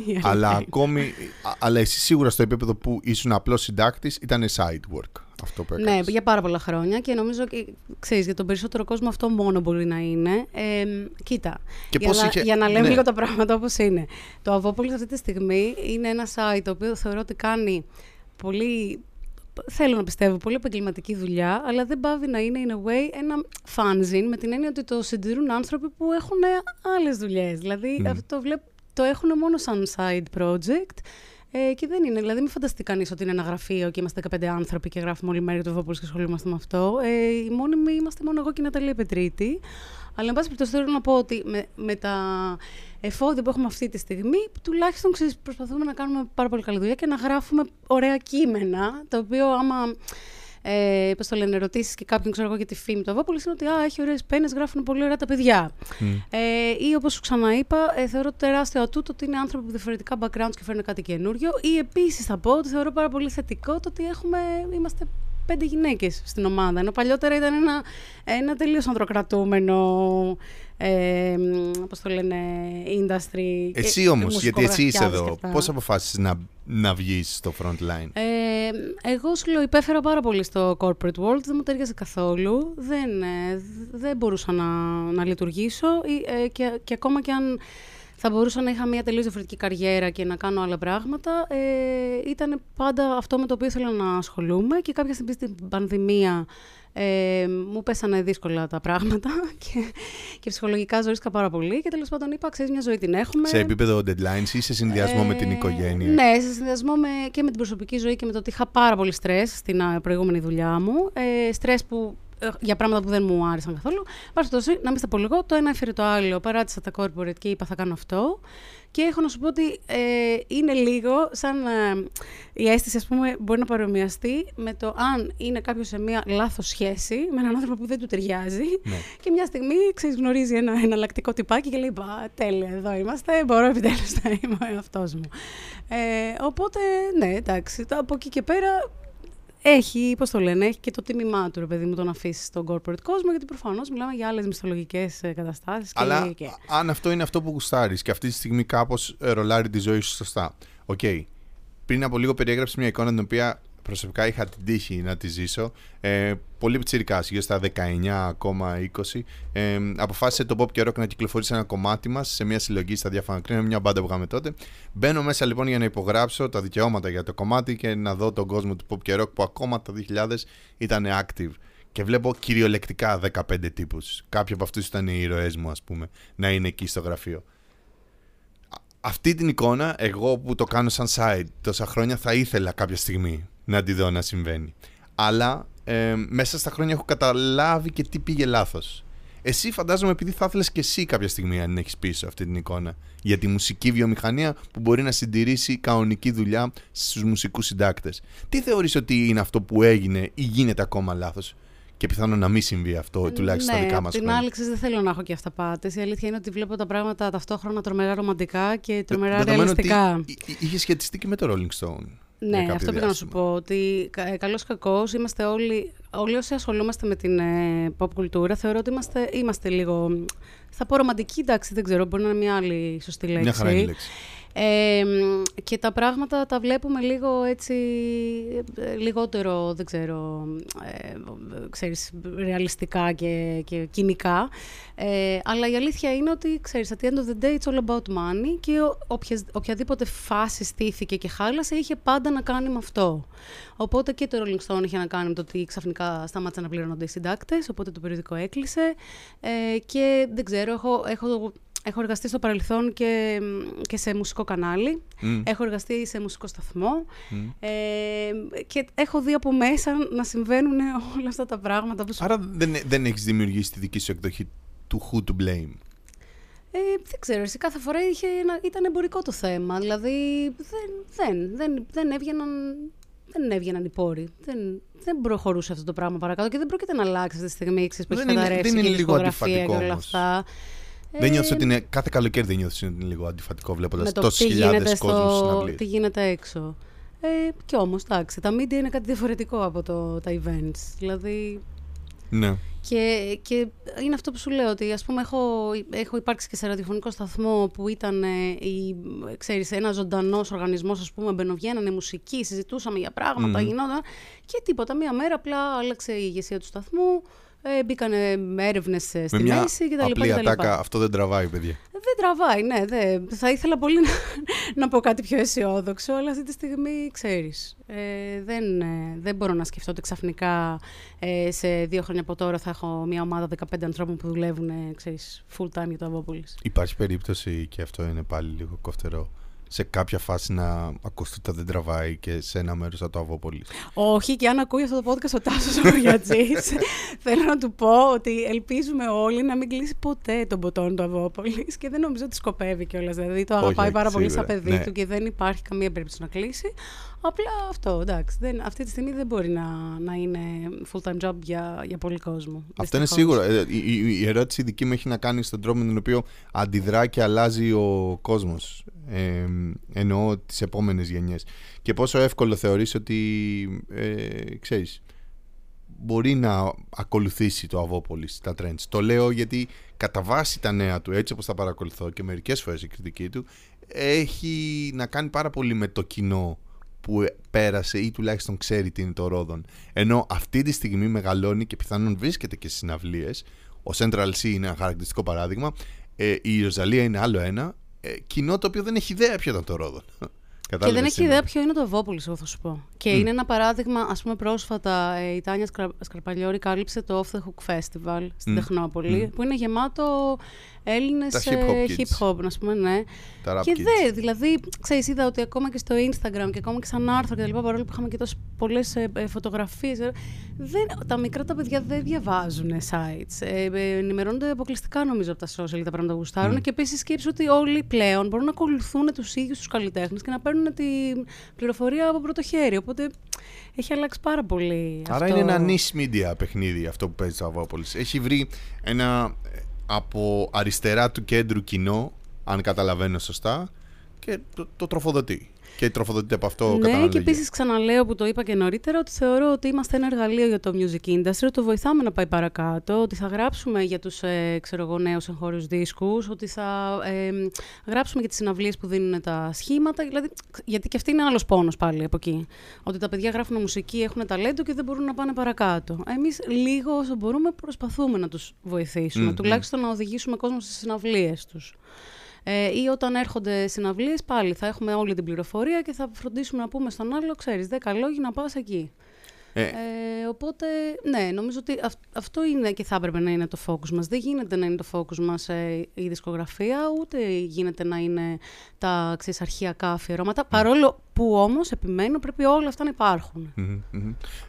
Η αλήθεια αλλά είναι. ακόμη. α- Αλλά εσύ σίγουρα στο επίπεδο που ήσουν απλός συντάκτης ήταν side work αυτό που έκανες. Ναι, για πάρα πολλά χρόνια και νομίζω και ξέρεις, για τον περισσότερο κόσμο αυτό μόνο μπορεί να είναι. Ε, κοίτα, Και για, πώς να, είχε- για να λέμε ναι. λίγο τα πράγματα όπως είναι. Το Αβόπολης αυτή τη στιγμή είναι ένα site το οποίο θεωρώ ότι κάνει πολύ, θέλω να πιστεύω, πολύ επαγγελματική δουλειά, αλλά δεν πάβει να είναι in a way ένα fanzine με την έννοια ότι το συντηρούν άνθρωποι που έχουν άλλες δουλειές. Δηλαδή Μμ. αυτό βλέπ, το έχουν μόνο σαν side project ε, και δεν είναι. Δηλαδή, μην φανταστεί κανείς ότι είναι ένα γραφείο και είμαστε 15 άνθρωποι και γράφουμε όλη μέρα το Βόπολη και ασχολούμαστε με αυτό. Ε, οι μόνιμοι είμαστε μόνο εγώ και η Ναταλία Πετρίτη. Αλλά, εν πάση περιπτώσει, θέλω να πω ότι με, με τα εφόδια που έχουμε αυτή τη στιγμή, τουλάχιστον ξέρεις, προσπαθούμε να κάνουμε πάρα πολύ καλή δουλειά και να γράφουμε ωραία κείμενα, το οποίο άμα. Ε, Πώς το λένε, ρωτήσει και κάποιον, ξέρω εγώ, για τη φήμη του Αβόπολη, είναι ότι α, έχει ωραίες πένες, γράφουν πολύ ωραία τα παιδιά. Μμ. Ε, ή όπως σου ξαναείπα, ε, θεωρώ τεράστιο ατούτο ότι είναι άνθρωποι με διαφορετικά backgrounds και φέρνουν κάτι καινούριο. Ή επίσης θα πω ότι θεωρώ πάρα πολύ θετικό το ότι έχουμε, είμαστε πέντε γυναίκες στην ομάδα. Ενώ παλιότερα ήταν ένα, ένα τελείως ανδροκρατούμενο. Ε, Πώς το λένε, industry. και Εσύ όμως, γιατί εσύ είσαι μουσικογραφιάδες και εδώ, αυτά. πώς αποφάσισες να, να βγεις στο front line. Ε, εγώ σου λέω, υπέφερα πάρα πολύ στο corporate world, δεν μου ταιριάζει καθόλου. Δεν, ε, δεν μπορούσα να, να λειτουργήσω ή, ε, και, και ακόμα και αν θα μπορούσα να είχα μια τελείως διαφορετική καριέρα και να κάνω άλλα πράγματα, ε, ήταν πάντα αυτό με το οποίο ήθελα να ασχολούμαι και κάποια στιγμή στην πανδημία ε, μου πέσανε δύσκολα τα πράγματα <laughs> και, και ψυχολογικά ζορίσκα πάρα πολύ και τέλος πάντων είπα, ξέρεις, μια ζωή την έχουμε. Σε επίπεδο deadlines ή σε συνδυασμό με την Ε, οικογένεια. Ναι, σε συνδυασμό με, και με την προσωπική ζωή και με το ότι είχα πάρα πολύ στρες στην α, προηγούμενη δουλειά μου. Ε, στρες που, ε, για πράγματα που δεν μου άρεσαν καθόλου. Πάση τόσο, να μην στα πω λίγο, το ένα έφερε το άλλο. Παράτησα τα corporate και είπα θα κάνω αυτό. Και έχω να σου πω ότι ε, είναι λίγο σαν ε, η αίσθηση, ας πούμε, μπορεί να παρομοιαστεί με το αν είναι κάποιος σε μια λάθος σχέση με έναν άνθρωπο που δεν του ταιριάζει Ναι. <laughs> και μια στιγμή ξέρεις, γνωρίζει ένα εναλλακτικό τυπάκι και λέει «Πα, τέλεια, εδώ είμαστε, μπορώ επιτέλους να είμαι ο εαυτός μου». Ε, οπότε, ναι, εντάξει, το- από εκεί και πέρα έχει, πώς το λένε, έχει και το τίμημά του, ρε παιδί μου, το να αφήσεις στον corporate κόσμο, γιατί προφανώς μιλάμε για άλλες μισθολογικές καταστάσεις. Αλλά και... αν αυτό είναι αυτό που γουστάρεις και αυτή τη στιγμή κάπως ρολάρει τη ζωή σου σωστά. Ok. Okay. Πριν από λίγο περιέγραψες μια εικόνα την οποία προσωπικά είχα την τύχη να τη ζήσω. Ε, πολύ πιτσιρικά, γύρω στα 19 ακόμα 20. Ε, αποφάσισε το Pop και Rock να κυκλοφορήσει ένα κομμάτι μας σε μια συλλογή στα διάφορα κρίνα, μια μπάντα που είχαμε τότε. Μπαίνω μέσα λοιπόν για να υπογράψω τα δικαιώματα για το κομμάτι και να δω τον κόσμο του Pop και Rock που ακόμα το 2000 ήταν active. Και βλέπω κυριολεκτικά 15 τύπους. Κάποιοι από αυτούς ήταν οι ήρωές μου, ας πούμε, να είναι εκεί στο γραφείο αυτή την εικόνα, εγώ που το κάνω σαν side τόσα χρόνια, θα ήθελα κάποια στιγμή να τη δω να συμβαίνει. Αλλά ε, μέσα στα χρόνια έχω καταλάβει και τι πήγε λάθος. Εσύ φαντάζομαι επειδή θα ήθελες και εσύ κάποια στιγμή αν έχεις πίσω αυτή την εικόνα για τη μουσική βιομηχανία που μπορεί να συντηρήσει κανονική δουλειά στους μουσικούς συντάκτες. Τι θεωρείς ότι είναι αυτό που έγινε ή γίνεται ακόμα λάθος; Και πιθανόν να μην συμβεί αυτό, τουλάχιστον ναι, στα δικά μας χρόνια. Την άλλη, δεν θέλω να έχω και αυταπάτε. Η αλήθεια είναι ότι βλέπω τα πράγματα ταυτόχρονα τρομερά ρομαντικά και τρομερά ρεαλιστικά. Ότι είχε σχετιστεί και με το Rolling Stone. Ναι, αυτό πήγα να σου πω. Ότι ε, καλώ κακός είμαστε όλοι, όλοι όσοι ασχολούμαστε με την ε, pop κουλτούρα, θεωρώ ότι είμαστε, είμαστε λίγο. Θα πω ρομαντική, εντάξει, δεν ξέρω, μπορεί να είναι μια άλλη σωστή λέξη. Μια χαρά είναι λέξη και τα πράγματα τα βλέπουμε λίγο έτσι, ε, λιγότερο, δεν ξέρω, ε, ξέρεις, ρεαλιστικά και, και κοινικά. Ε, αλλά η αλήθεια είναι ότι, ξέρεις, at the end of the day it's all about money και οποιαδήποτε φάση στήθηκε και χάλασε είχε πάντα να κάνει με αυτό. Οπότε και το Rolling Stone είχε να κάνει με το ότι ξαφνικά σταμάτησαν να πληρώνονται οι συντάκτες, οπότε το περιοδικό έκλεισε. Ε, και δεν ξέρω, έχω, έχω Έχω εργαστεί στο παρελθόν και, και σε μουσικό κανάλι. Έχω εργαστεί σε μουσικό σταθμό. Ε, και έχω δει από μέσα να συμβαίνουν όλα αυτά τα πράγματα. Που... Άρα δεν, δεν έχεις δημιουργήσει τη δική σου εκδοχή του Who to Blame; Ε, δεν ξέρω, εσύ κάθε φορά είχε ήταν εμπορικό το θέμα. Δηλαδή δεν, δεν, δεν, δεν έβγαιναν δεν έβγαιναν οι πόροι. Δεν, δεν προχωρούσε αυτό το πράγμα παρακάτω και δεν πρόκειται να αλλάξει αυτή τη στιγμή που έχεις καταρρεύσει και η και όλα αυτά. Δεν νιώθεις ότι είναι. Κάθε καλοκαίρι δεν νιώθεις ότι είναι λίγο αντιφατικό βλέποντας τόσες χιλιάδες στο... κόσμους συναυλίε. Τι γίνεται έξω. Ε, και όμως, εντάξει, τα media είναι κάτι διαφορετικό από το, τα events. Δηλαδή. Ναι. Και, και είναι αυτό που σου λέω, ότι ας πούμε έχω, έχω υπάρξει και σε ραδιοφωνικό σταθμό που ήταν ε, η, ξέρεις, ένα ζωντανός οργανισμός, ας πούμε, μπαινοβγαίνανε μουσική, συζητούσαμε για πράγματα, mm. γινόταν και τίποτα. Μία μέρα απλά άλλαξε η ηγεσία του σταθμού, ε, μπήκαν έρευνες ε, στη Με μέση κτλ. Απλή ατάκα, αυτό δεν τραβάει, παιδιά. Δεν τραβάει, ναι. Δε. Θα ήθελα πολύ να, να πω κάτι πιο αισιόδοξο, αλλά αυτή τη στιγμή ξέρεις. Ε, δεν, ε, δεν μπορώ να σκεφτώ ότι ξαφνικά ε, σε δύο χρόνια από τώρα θα έχω μια ομάδα 15 ανθρώπων που δουλεύουν ξέρεις, full time για το Αβόπολης. Υπάρχει περίπτωση, και αυτό είναι πάλι λίγο κοφτερό, σε κάποια φάση να ακουστεί τα δεν τραβάει και σε ένα μέρος θα το αβόπολη. Όχι, και αν ακούει αυτό το podcast ο Τάσος Οριατζή, <laughs> θέλω να του πω ότι ελπίζουμε όλοι να μην κλείσει ποτέ τον ποτόν του Αβόπολη και δεν νομίζω ότι σκοπεύει κιόλας. Δηλαδή το αγαπάει πάρα πολύ σαν παιδί ναι. του και δεν υπάρχει καμία περίπτωση να κλείσει. Απλά αυτό, εντάξει. Δεν, αυτή τη στιγμή δεν μπορεί να, να είναι full-time job για, για πολύ κόσμο. Αυτό είναι σίγουρο. Ε, η, η, η, ερώτηση δική μου έχει να κάνει στον τρόπο με τον οποίο αντιδρά και αλλάζει ο κόσμος. Ε, εννοώ τις επόμενες γενιές. Και πόσο εύκολο θεωρείς ότι, ε, ξέρεις, μπορεί να ακολουθήσει το Αβόπολης τα trends. Το λέω γιατί κατά βάση τα νέα του, έτσι όπως τα παρακολουθώ και μερικές φορές η κριτική του, έχει να κάνει πάρα πολύ με το κοινό που πέρασε ή τουλάχιστον ξέρει τι είναι το Ρόδον. Ενώ αυτή τη στιγμή μεγαλώνει και πιθανόν βρίσκεται και στις συναυλίες. Ο Central C είναι ένα χαρακτηριστικό παράδειγμα. Ε, η Ροζαλία είναι άλλο ένα. Ε, κοινό το οποίο δεν έχει ιδέα ποιο ήταν το Ρόδον. <laughs> και δεν έχει ιδέα ποιο είναι το Εβόπολη, εγώ θα σου πω. Και είναι ένα παράδειγμα, ας πούμε, πρόσφατα ε, η Τάνια Σκαρπαλιόρη κάλυψε το Off the Hook Festival στην mm. Τεχνόπολη, που είναι γεμάτο Έλληνες hip hop, να πούμε, ναι. Τα και δε, δηλαδή, ξέρεις, είδα ότι ακόμα και στο Instagram και ακόμα και σαν άρθρο και τα λοιπά, παρόλο που είχαμε και τόσε πολλές ε, ε φωτογραφίες, ε, τα μικρά τα παιδιά δεν διαβάζουν sites. Ε, ε, ενημερώνονται αποκλειστικά νομίζω από τα social τα πράγματα που γουστάρουν. Mm. Και επίσης σκέψω ότι όλοι πλέον μπορούν να ακολουθούν τους ίδιους τους καλλιτέχνες και να παίρνουν την πληροφορία από πρώτο χέρι. Οπότε έχει αλλάξει πάρα πολύ. Άρα αυτό. είναι ένα niche media παιχνίδι αυτό που παίζει το Αβόπολη. Έχει βρει ένα από αριστερά του κέντρου κοινό, αν καταλαβαίνω σωστά, και το, το τροφοδοτεί. Και τροφοδοτείται από αυτό Ναι, και επίσης ξαναλέω που το είπα και νωρίτερα ότι θεωρώ ότι είμαστε ένα εργαλείο για το music industry, ότι το βοηθάμε να πάει παρακάτω, ότι θα γράψουμε για τους ε, νέους εγχώριους δίσκους, ότι θα ε, γράψουμε για τις συναυλίες που δίνουν τα σχήματα. Δηλαδή, γιατί και αυτή είναι άλλος πόνος πάλι από εκεί. Ότι τα παιδιά γράφουν μουσική, έχουν ταλέντο και δεν μπορούν να πάνε παρακάτω. Εμείς λίγο όσο μπορούμε προσπαθούμε να τους βοηθήσουμε, τουλάχιστον να οδηγήσουμε κόσμο στις συναυλίες τους. Ε, ή όταν έρχονται συναυλίες, πάλι θα έχουμε όλη την πληροφορία και θα φροντίσουμε να πούμε στον άλλο, ξέρεις, 10 λόγοι να πας εκεί. Ε. ε. οπότε, ναι, νομίζω ότι αυτό είναι και θα έπρεπε να είναι το focus μας. Δεν γίνεται να είναι το focus μας ε, η δισκογραφία, ούτε γίνεται να είναι τα ξέρεις, αρχιακά αφιερώματα, παρόλο που όμως, επιμένω, πρέπει όλα αυτά να υπαρχουν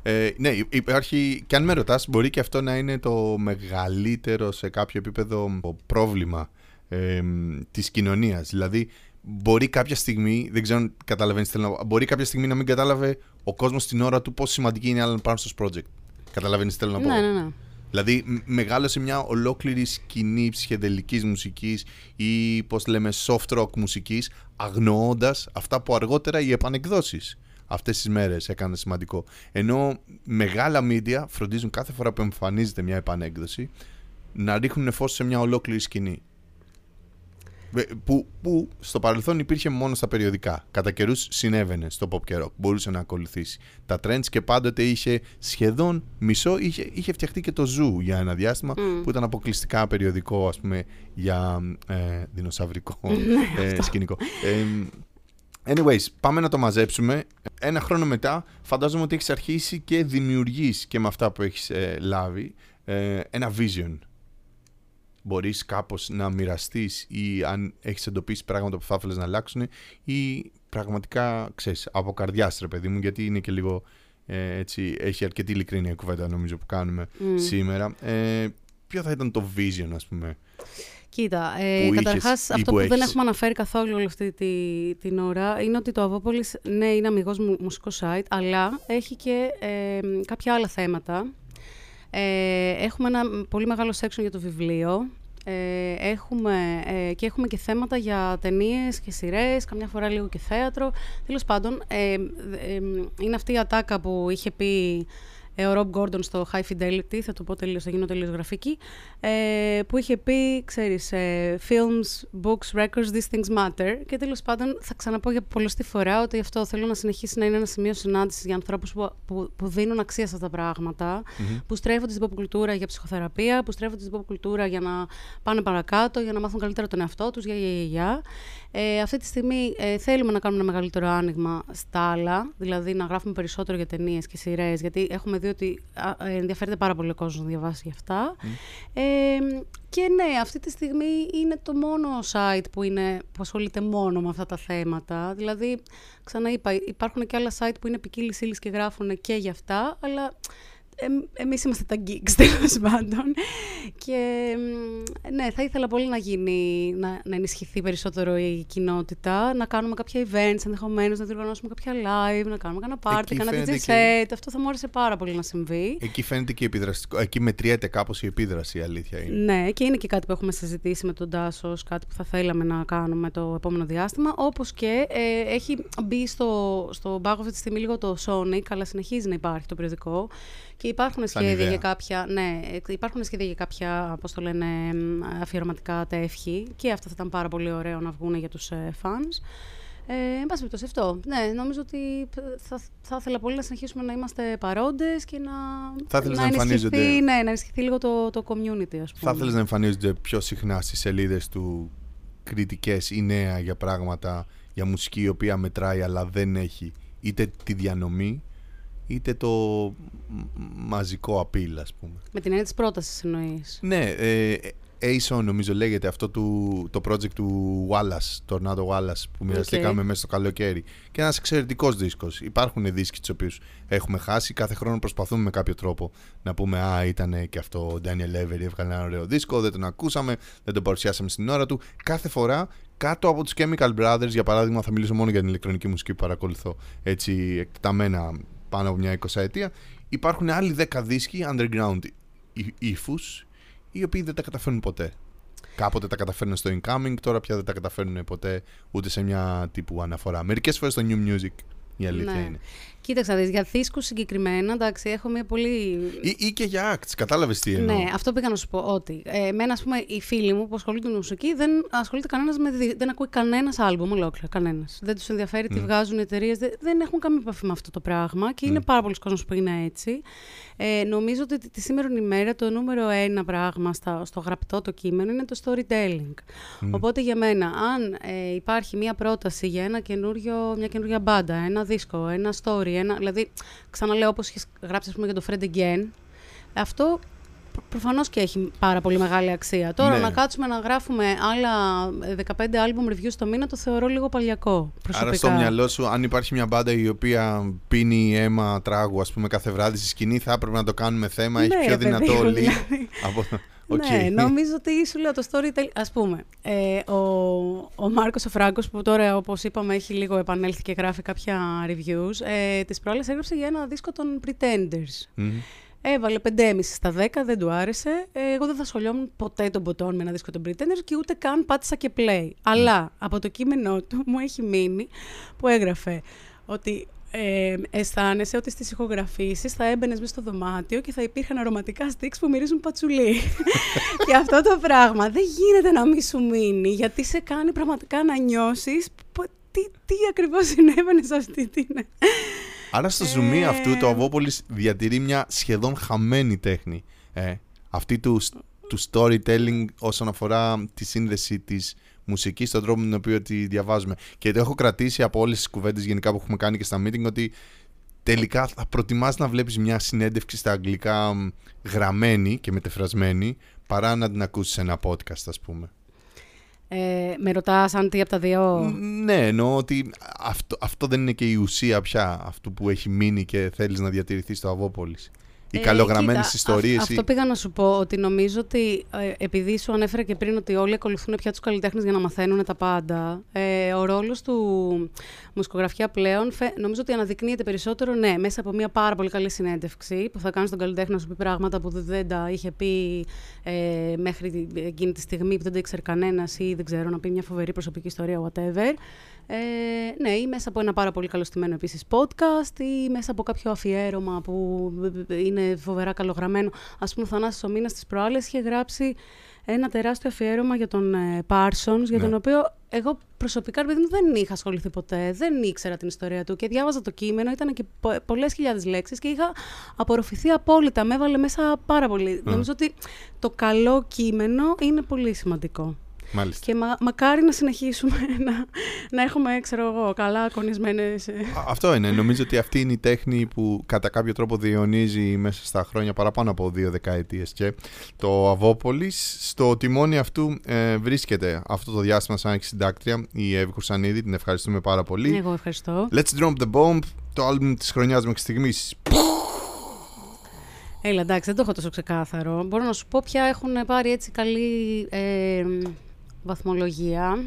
Ε, ναι, υπάρχει, και αν με ρωτάς, μπορεί και αυτό να είναι το μεγαλύτερο σε κάποιο επίπεδο πρόβλημα ε, της κοινωνίας. Δηλαδή, μπορεί κάποια στιγμή, δεν ξέρω αν καταλαβαίνεις τι θέλω να πω, μπορεί κάποια στιγμή να μην κατάλαβε ο κόσμος την ώρα του πόσο σημαντική είναι η Alan Parsons Project. Καταλαβαίνεις τι θέλω να πω; Ναι, ναι, ναι. Δηλαδή, μεγάλωσε μια ολόκληρη σκηνή ψυχεδελικής μουσικής ή πώς λέμε soft rock μουσικής, αγνοώντας αυτά που αργότερα οι επανεκδόσεις αυτές τις μέρες έκαναν σημαντικό. Ενώ μεγάλα media φροντίζουν κάθε φορά που εμφανίζεται μια επανέκδοση να ρίχνουν φως σε μια ολόκληρη σκηνή. Που, που στο παρελθόν υπήρχε μόνο στα περιοδικά. Κατά καιρούς συνέβαινε στο pop και rock. Μπορούσε να ακολουθήσει τα trends και πάντοτε είχε σχεδόν μισό. Είχε, είχε φτιαχτεί και το Zoo για ένα διάστημα που ήταν αποκλειστικά περιοδικό, ας πούμε, για ε, δεινοσαυρικό <laughs> ναι, ε, σκηνικό. Ε, anyways, πάμε να το μαζέψουμε. Ένα χρόνο μετά, φαντάζομαι ότι έχεις αρχίσει και δημιουργείς και με αυτά που έχεις ε, λάβει ε, ένα vision μπορείς κάπως να μοιραστείς ή αν έχεις εντοπίσει πράγματα που θα ήθελες να αλλάξουν ή πραγματικά, ξέρεις, από καρδιάς ρε παιδί μου, γιατί είναι και λίγο ε, έτσι, έχει αρκετή ειλικρίνεια κουβέντα νομίζω που κάνουμε σήμερα. Ε, ποιο θα ήταν το vision, ας πούμε. Κοίτα, ε, καταρχάς, αυτό που, δεν έχουμε αναφέρει καθόλου όλη αυτή τη, την ώρα είναι ότι το Αβόπολη, ναι, είναι αμυγός μουσικό site, αλλά έχει και ε, κάποια άλλα θέματα ε, έχουμε ένα πολύ μεγάλο section για το βιβλίο. Ε, έχουμε, ε, και έχουμε και θέματα για ταινίες και σειρές, καμιά φορά λίγο και θέατρο. Τέλος πάντων, ε, είναι αυτή η ατάκα που είχε πει ε, ο Rob Gordon στο High Fidelity, θα το πω τελείως, θα γίνω τελείως γραφική, ε, που είχε πει, ξέρεις, ε, films, books, records, these things matter. Και τέλος πάντων θα ξαναπώ για πολλωστή φορά ότι αυτό θέλω να συνεχίσει να είναι ένα σημείο συνάντησης για ανθρώπους που, που, που δίνουν αξία σε αυτά τα πραγματα που στρέφονται στην pop κουλτούρα για ψυχοθεραπεία, που στρέφονται στην pop κουλτούρα για να πάνε παρακάτω, για να μάθουν καλύτερα τον εαυτό τους, για, για, για, για. Ε, αυτή τη στιγμή ε, θέλουμε να κάνουμε ένα μεγαλύτερο άνοιγμα στα άλλα, δηλαδή να γράφουμε περισσότερο για ταινίες και σειρές, γιατί έχουμε δει ότι ε, ενδιαφέρεται πάρα πολύ ο κόσμος να διαβάσει γι' αυτά. Ε, και ναι, αυτή τη στιγμή είναι το μόνο site που, είναι, που ασχολείται μόνο με αυτά τα θέματα. Δηλαδή, ξαναείπα, υπάρχουν και άλλα site που είναι ποικίλης ύλης και γράφουν και γι' αυτά, αλλά ε, εμείς είμαστε τα geeks <laughs> τέλος πάντων. Και ναι, θα ήθελα πολύ να γίνει, να, να ενισχυθεί περισσότερο η κοινότητα, να κάνουμε κάποια events ενδεχομένως, να διοργανώσουμε κάποια live, να κάνουμε κανένα party, κανένα DJ set. Αυτό θα μου άρεσε πάρα πολύ να συμβεί. Εκεί φαίνεται και η επιδραστικό. Εκεί μετριέται κάπως η επίδραση, η αλήθεια είναι. Ναι, και είναι και κάτι που έχουμε συζητήσει με τον Τάσος, κάτι που θα θέλαμε να κάνουμε το επόμενο διάστημα. Όπως και ε, έχει μπει στο, στο πάγο αυτή τη στιγμή λίγο το Sonic, αλλά συνεχίζει να υπάρχει το περιοδικό. Και υπάρχουν σχέδια για κάποια, ναι, υπάρχουν σχέδια για κάποια, πώς το λένε, αφιερωματικά τεύχη και αυτά θα ήταν πάρα πολύ ωραίο να βγουν για τους ε, fans. Ε, εν πάση περιπτώσει αυτό. Ναι, νομίζω ότι θα, θα ήθελα πολύ να συνεχίσουμε να είμαστε παρόντες και να, θα να, να εμφανίζονται... Ναι, να ενισχυθεί λίγο το, το community, ας πούμε. Θα ήθελες να εμφανίζονται πιο συχνά στις σελίδες του κριτικές ή νέα για πράγματα, για μουσική η οποία μετράει αλλά δεν έχει είτε τη διανομή είτε το μαζικό απειλ, ας πούμε. Με την έννοια της πρότασης εννοείς. Ναι, ε, ASON νομίζω λέγεται αυτό του, το project του Wallace, Tornado Wallace που μοιραστήκαμε okay. μέσα στο καλοκαίρι. Και ένας εξαιρετικός δίσκος. Υπάρχουν δίσκοι τους οποίους έχουμε χάσει. Κάθε χρόνο προσπαθούμε με κάποιο τρόπο να πούμε «Α, ήταν και αυτό ο Daniel Avery, έβγαλε ένα ωραίο δίσκο, δεν τον ακούσαμε, δεν τον παρουσιάσαμε στην ώρα του». Κάθε φορά κάτω από τους Chemical Brothers, για παράδειγμα, θα μιλήσω μόνο για την ηλεκτρονική μουσική που παρακολουθώ έτσι εκτεταμένα πάνω από μια εικοσαετία, υπάρχουν άλλοι 10 δίσκοι underground ύφου, οι οποίοι δεν τα καταφέρνουν ποτέ. κάποτε τα καταφέρνουν στο incoming, τώρα πια δεν τα καταφέρνουν ποτέ ούτε σε μια τύπου αναφορά. Μερικές φορές στο new music η αλήθεια Ναι. είναι. Κοίταξα, δεις, για δίσκους συγκεκριμένα, εντάξει, έχω μια πολύ Ή, ή και για acts, κατάλαβες τι εννοώ. Ναι, αυτό πήγα να σου πω. Ότι ε, εμένα, ας πούμε, οι φίλοι μου που ασχολούνται με μουσική δεν ασχολείται κανένας με. δι- Δεν ακούει κανένας άλμπουμ ολόκληρο. Κανένας. Δεν τους ενδιαφέρει τι βγάζουν οι εταιρείες. Δεν, δεν έχουν καμία επαφή με αυτό το πράγμα και είναι πάρα πολλοί κόσμος που είναι έτσι. Ε, νομίζω ότι τη σήμερα ημέρα το νούμερο ένα πράγμα στα, στο γραπτό το κείμενο είναι το storytelling. Οπότε για μένα, αν ε, υπάρχει μια πρόταση για ένα καινούριο, μια καινούργια μπάντα, ένα δίσκο, ένα story, ένα, δηλαδή, ξαναλέω όπως έχεις γράψει ας πούμε, για το Fred Again, αυτό προ- προφανώς και έχει πάρα πολύ μεγάλη αξία. Τώρα Ναι. να κάτσουμε να γράφουμε άλλα ε, 15 album reviews το μήνα το θεωρώ λίγο παλιακό προσωπικά. Άρα στο μυαλό σου, αν υπάρχει μια μπάντα η οποία πίνει αίμα τράγου, ας πούμε, κάθε βράδυ στη σκηνή, θα έπρεπε να το κάνουμε θέμα, έχει Ναι, πιο παιδί δυνατό μου, lead δηλαδή. από... Οκ. Ναι, νομίζω ότι σου λέω το storytelling. Ας πούμε, ε, ο, ο Μάρκος ο Φράγκος που τώρα όπως είπαμε έχει λίγο επανέλθει και γράφει κάποια reviews, ε, τις προάλλες έγραψε για ένα δίσκο των Pretenders. Μμμ. Έβαλε 5,5 στα 10, δεν του άρεσε. Ε, εγώ δεν θα σχολιόμουν ποτέ τον ποτόν με ένα δίσκο των Pretenders και ούτε καν πάτησα και play. Αλλά από το κείμενό του μου έχει μείνει που έγραφε ότι ε, αισθάνεσαι ότι στις ηχογραφήσεις θα έμπαινες μέσα στο δωμάτιο και θα υπήρχαν αρωματικά στίξ που μυρίζουν πατσουλί. <laughs> και αυτό το πράγμα δεν γίνεται να μην σου μείνει γιατί σε κάνει πραγματικά να νιώσεις πο- τι, τι ακριβώς συνέβαινε σε αυτή την... Άρα στο ζουμί αυτού το Αβόπολης διατηρεί μια σχεδόν χαμένη τέχνη. Ε, αυτή του, του storytelling όσον αφορά τη σύνδεση της μουσικής στον τρόπο με τον οποίο τη διαβάζουμε. Και το έχω κρατήσει από όλες τις κουβέντες γενικά που έχουμε κάνει και στα meeting ότι τελικά θα προτιμάς να βλέπεις μια συνέντευξη στα αγγλικά μ, γραμμένη και μετεφρασμένη παρά να την ακούσεις σε ένα podcast ας πούμε. Ε, με ρωτάς αν τι από τα δύο... Ναι, εννοώ ότι αυτό, αυτό δεν είναι και η ουσία πια αυτού που έχει μείνει και θέλεις να διατηρηθεί στο Αβόπολης. Οι Ε, καλογραμμένες κοίτα, ιστορίες. αυ- αυτό πήγα να σου πω, ότι νομίζω ότι ε, επειδή σου ανέφερα και πριν ότι όλοι ακολουθούν πια τους καλλιτέχνες για να μαθαίνουν τα πάντα, ε, ο ρόλος του μουσικογραφιά πλέον φε- νομίζω ότι αναδεικνύεται περισσότερο, ναι, μέσα από μια πάρα πολύ καλή συνέντευξη που θα κάνει τον καλλιτέχνη να σου πει πράγματα που δεν- δεν τα είχε πει ε, μέχρι εκείνη τη στιγμή που δεν τα ήξερε κανένας ή δεν ξέρω, να πει μια φοβερή προσωπική ιστορία, whatever. Ε, ναι, ή μέσα από ένα πάρα πολύ καλωστημένο επίσης podcast ή μέσα από κάποιο αφιέρωμα που είναι φοβερά καλογραμμένο. Ας πούμε, ο Θανάσης ο Μήνας της προάλλες είχε γράψει ένα τεράστιο αφιέρωμα για τον ε, Parsons, για Ναι. τον οποίο εγώ προσωπικά, παιδί μου, δεν είχα ασχοληθεί ποτέ, δεν ήξερα την ιστορία του και διάβαζα το κείμενο, ήταν και πο- πολλές χιλιάδες λέξεις και είχα απορροφηθεί απόλυτα, με έβαλε μέσα πάρα πολύ. Νομίζω ότι το καλό κείμενο είναι πολύ σημαντικό. Μάλιστα. Και μα, μακάρι να συνεχίσουμε <laughs> να, να έχουμε, ξέρω εγώ, καλά ακονισμένες... ε, Α, Αυτό είναι. Νομίζω ότι αυτή είναι η τέχνη που κατά κάποιο τρόπο διαιωνίζει μέσα στα χρόνια παραπάνω από δύο δεκαετίες και το Αβόπολης στο τιμόνι αυτού ε, βρίσκεται αυτό το διάστημα σαν συντάκτρια η Εύη Κουρσανίδη, την ευχαριστούμε πάρα πολύ. Εγώ ευχαριστώ. Let's Drop the Bomb, το άλμπουμ της χρονιάς μέχρι στιγμής. Έλα, εντάξει, δεν το έχω τόσο ξεκάθαρο. Μπορώ να σου πω ποια έχουν πάρει έτσι καλή ε, βαθμολογία.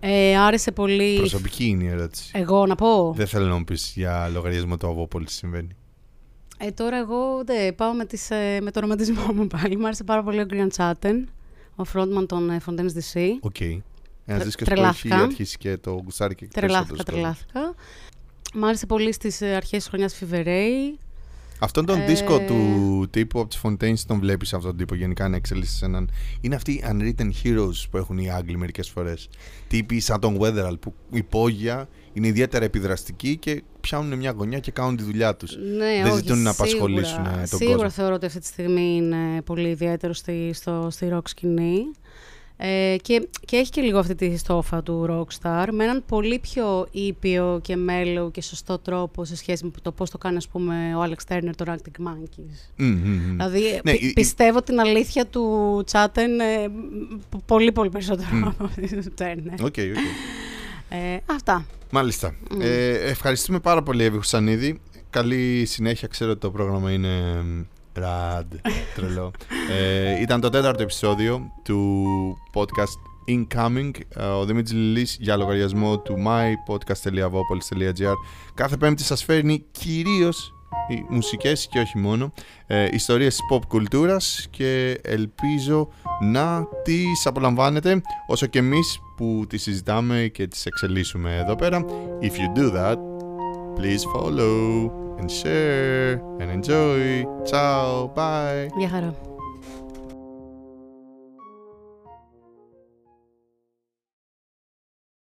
Ε, άρεσε πολύ... Προσωπική είναι η ερώτηση. Εγώ να πω. Δεν θέλω να μου πεις για λογαριασμό του Avopolis τι συμβαίνει. Ε, τώρα εγώ ναι, πάω με, τις, ε, με το ρομαντισμό μου πάλι. Μ' άρεσε πάρα πολύ ο Grian Chatten, ο frontman των ε, Fontaines DC. Ok. Ένας Τρε- δίσκος που έχει τρελάθηκα. αρχίσει και το γουστάρει και Τρελάθηκα, περισσότερος κόσμος. τρελάθηκα. Μ' άρεσε πολύ στις ε, αρχές της χρονιάς Φιβερέη. Αυτόν τον Ε, δίσκο του τύπου από τις Fontaines τον βλέπεις αυτόν τον τύπο γενικά να εξελίσσεται σε έναν... Είναι αυτοί οι unwritten heroes που έχουν οι Άγγλοι μερικές φορές. Τύποι σαν τον Weatherall που υπόγεια είναι ιδιαίτερα επιδραστικοί και πιάνουν μια γωνιά και κάνουν τη δουλειά τους. Ναι, Δεν όχι, ζητούν να σίγουρα. απασχολήσουν, ε, τον Σίγουρα κόσμο. θεωρώ ότι αυτή τη στιγμή είναι πολύ ιδιαίτερο στη, στο, στη rock σκηνή. Ε, και, και έχει και λίγο αυτή τη στόφα του rockstar με έναν πολύ πιο ήπιο και mellow και σωστό τρόπο σε σχέση με το πώς το κάνει ας πούμε ο Alex Turner των Arctic Monkeys. Μμ, μμ, μμ. Δηλαδή Ναι, πι- η- η- πιστεύω την αλήθεια του Chatten ε, π- πολύ πολύ περισσότερο από αυτή του Turner. Ok, ok. Ε, αυτά. Μάλιστα. Ε, ευχαριστούμε πάρα πολύ, Εύη Χουρσανίδη. Καλή συνέχεια. Ξέρω ότι το πρόγραμμα είναι μ, ραντ, τρελό. ε, ήταν το τέταρτο επεισόδιο του podcast Incoming. Ε, Ο Δημήτρης Λιλής για λογαριασμό του mypodcast.avopolis.gr Κάθε πέμπτη σας φέρνει κυρίως οι μουσικές και όχι μόνο ε, ιστορίες pop κουλτούρας και ελπίζω να τις απολαμβάνετε όσο και εμείς που τις συζητάμε και τις εξελίσσουμε εδώ πέρα If you do that, please follow and share and enjoy. Ciao. Bye.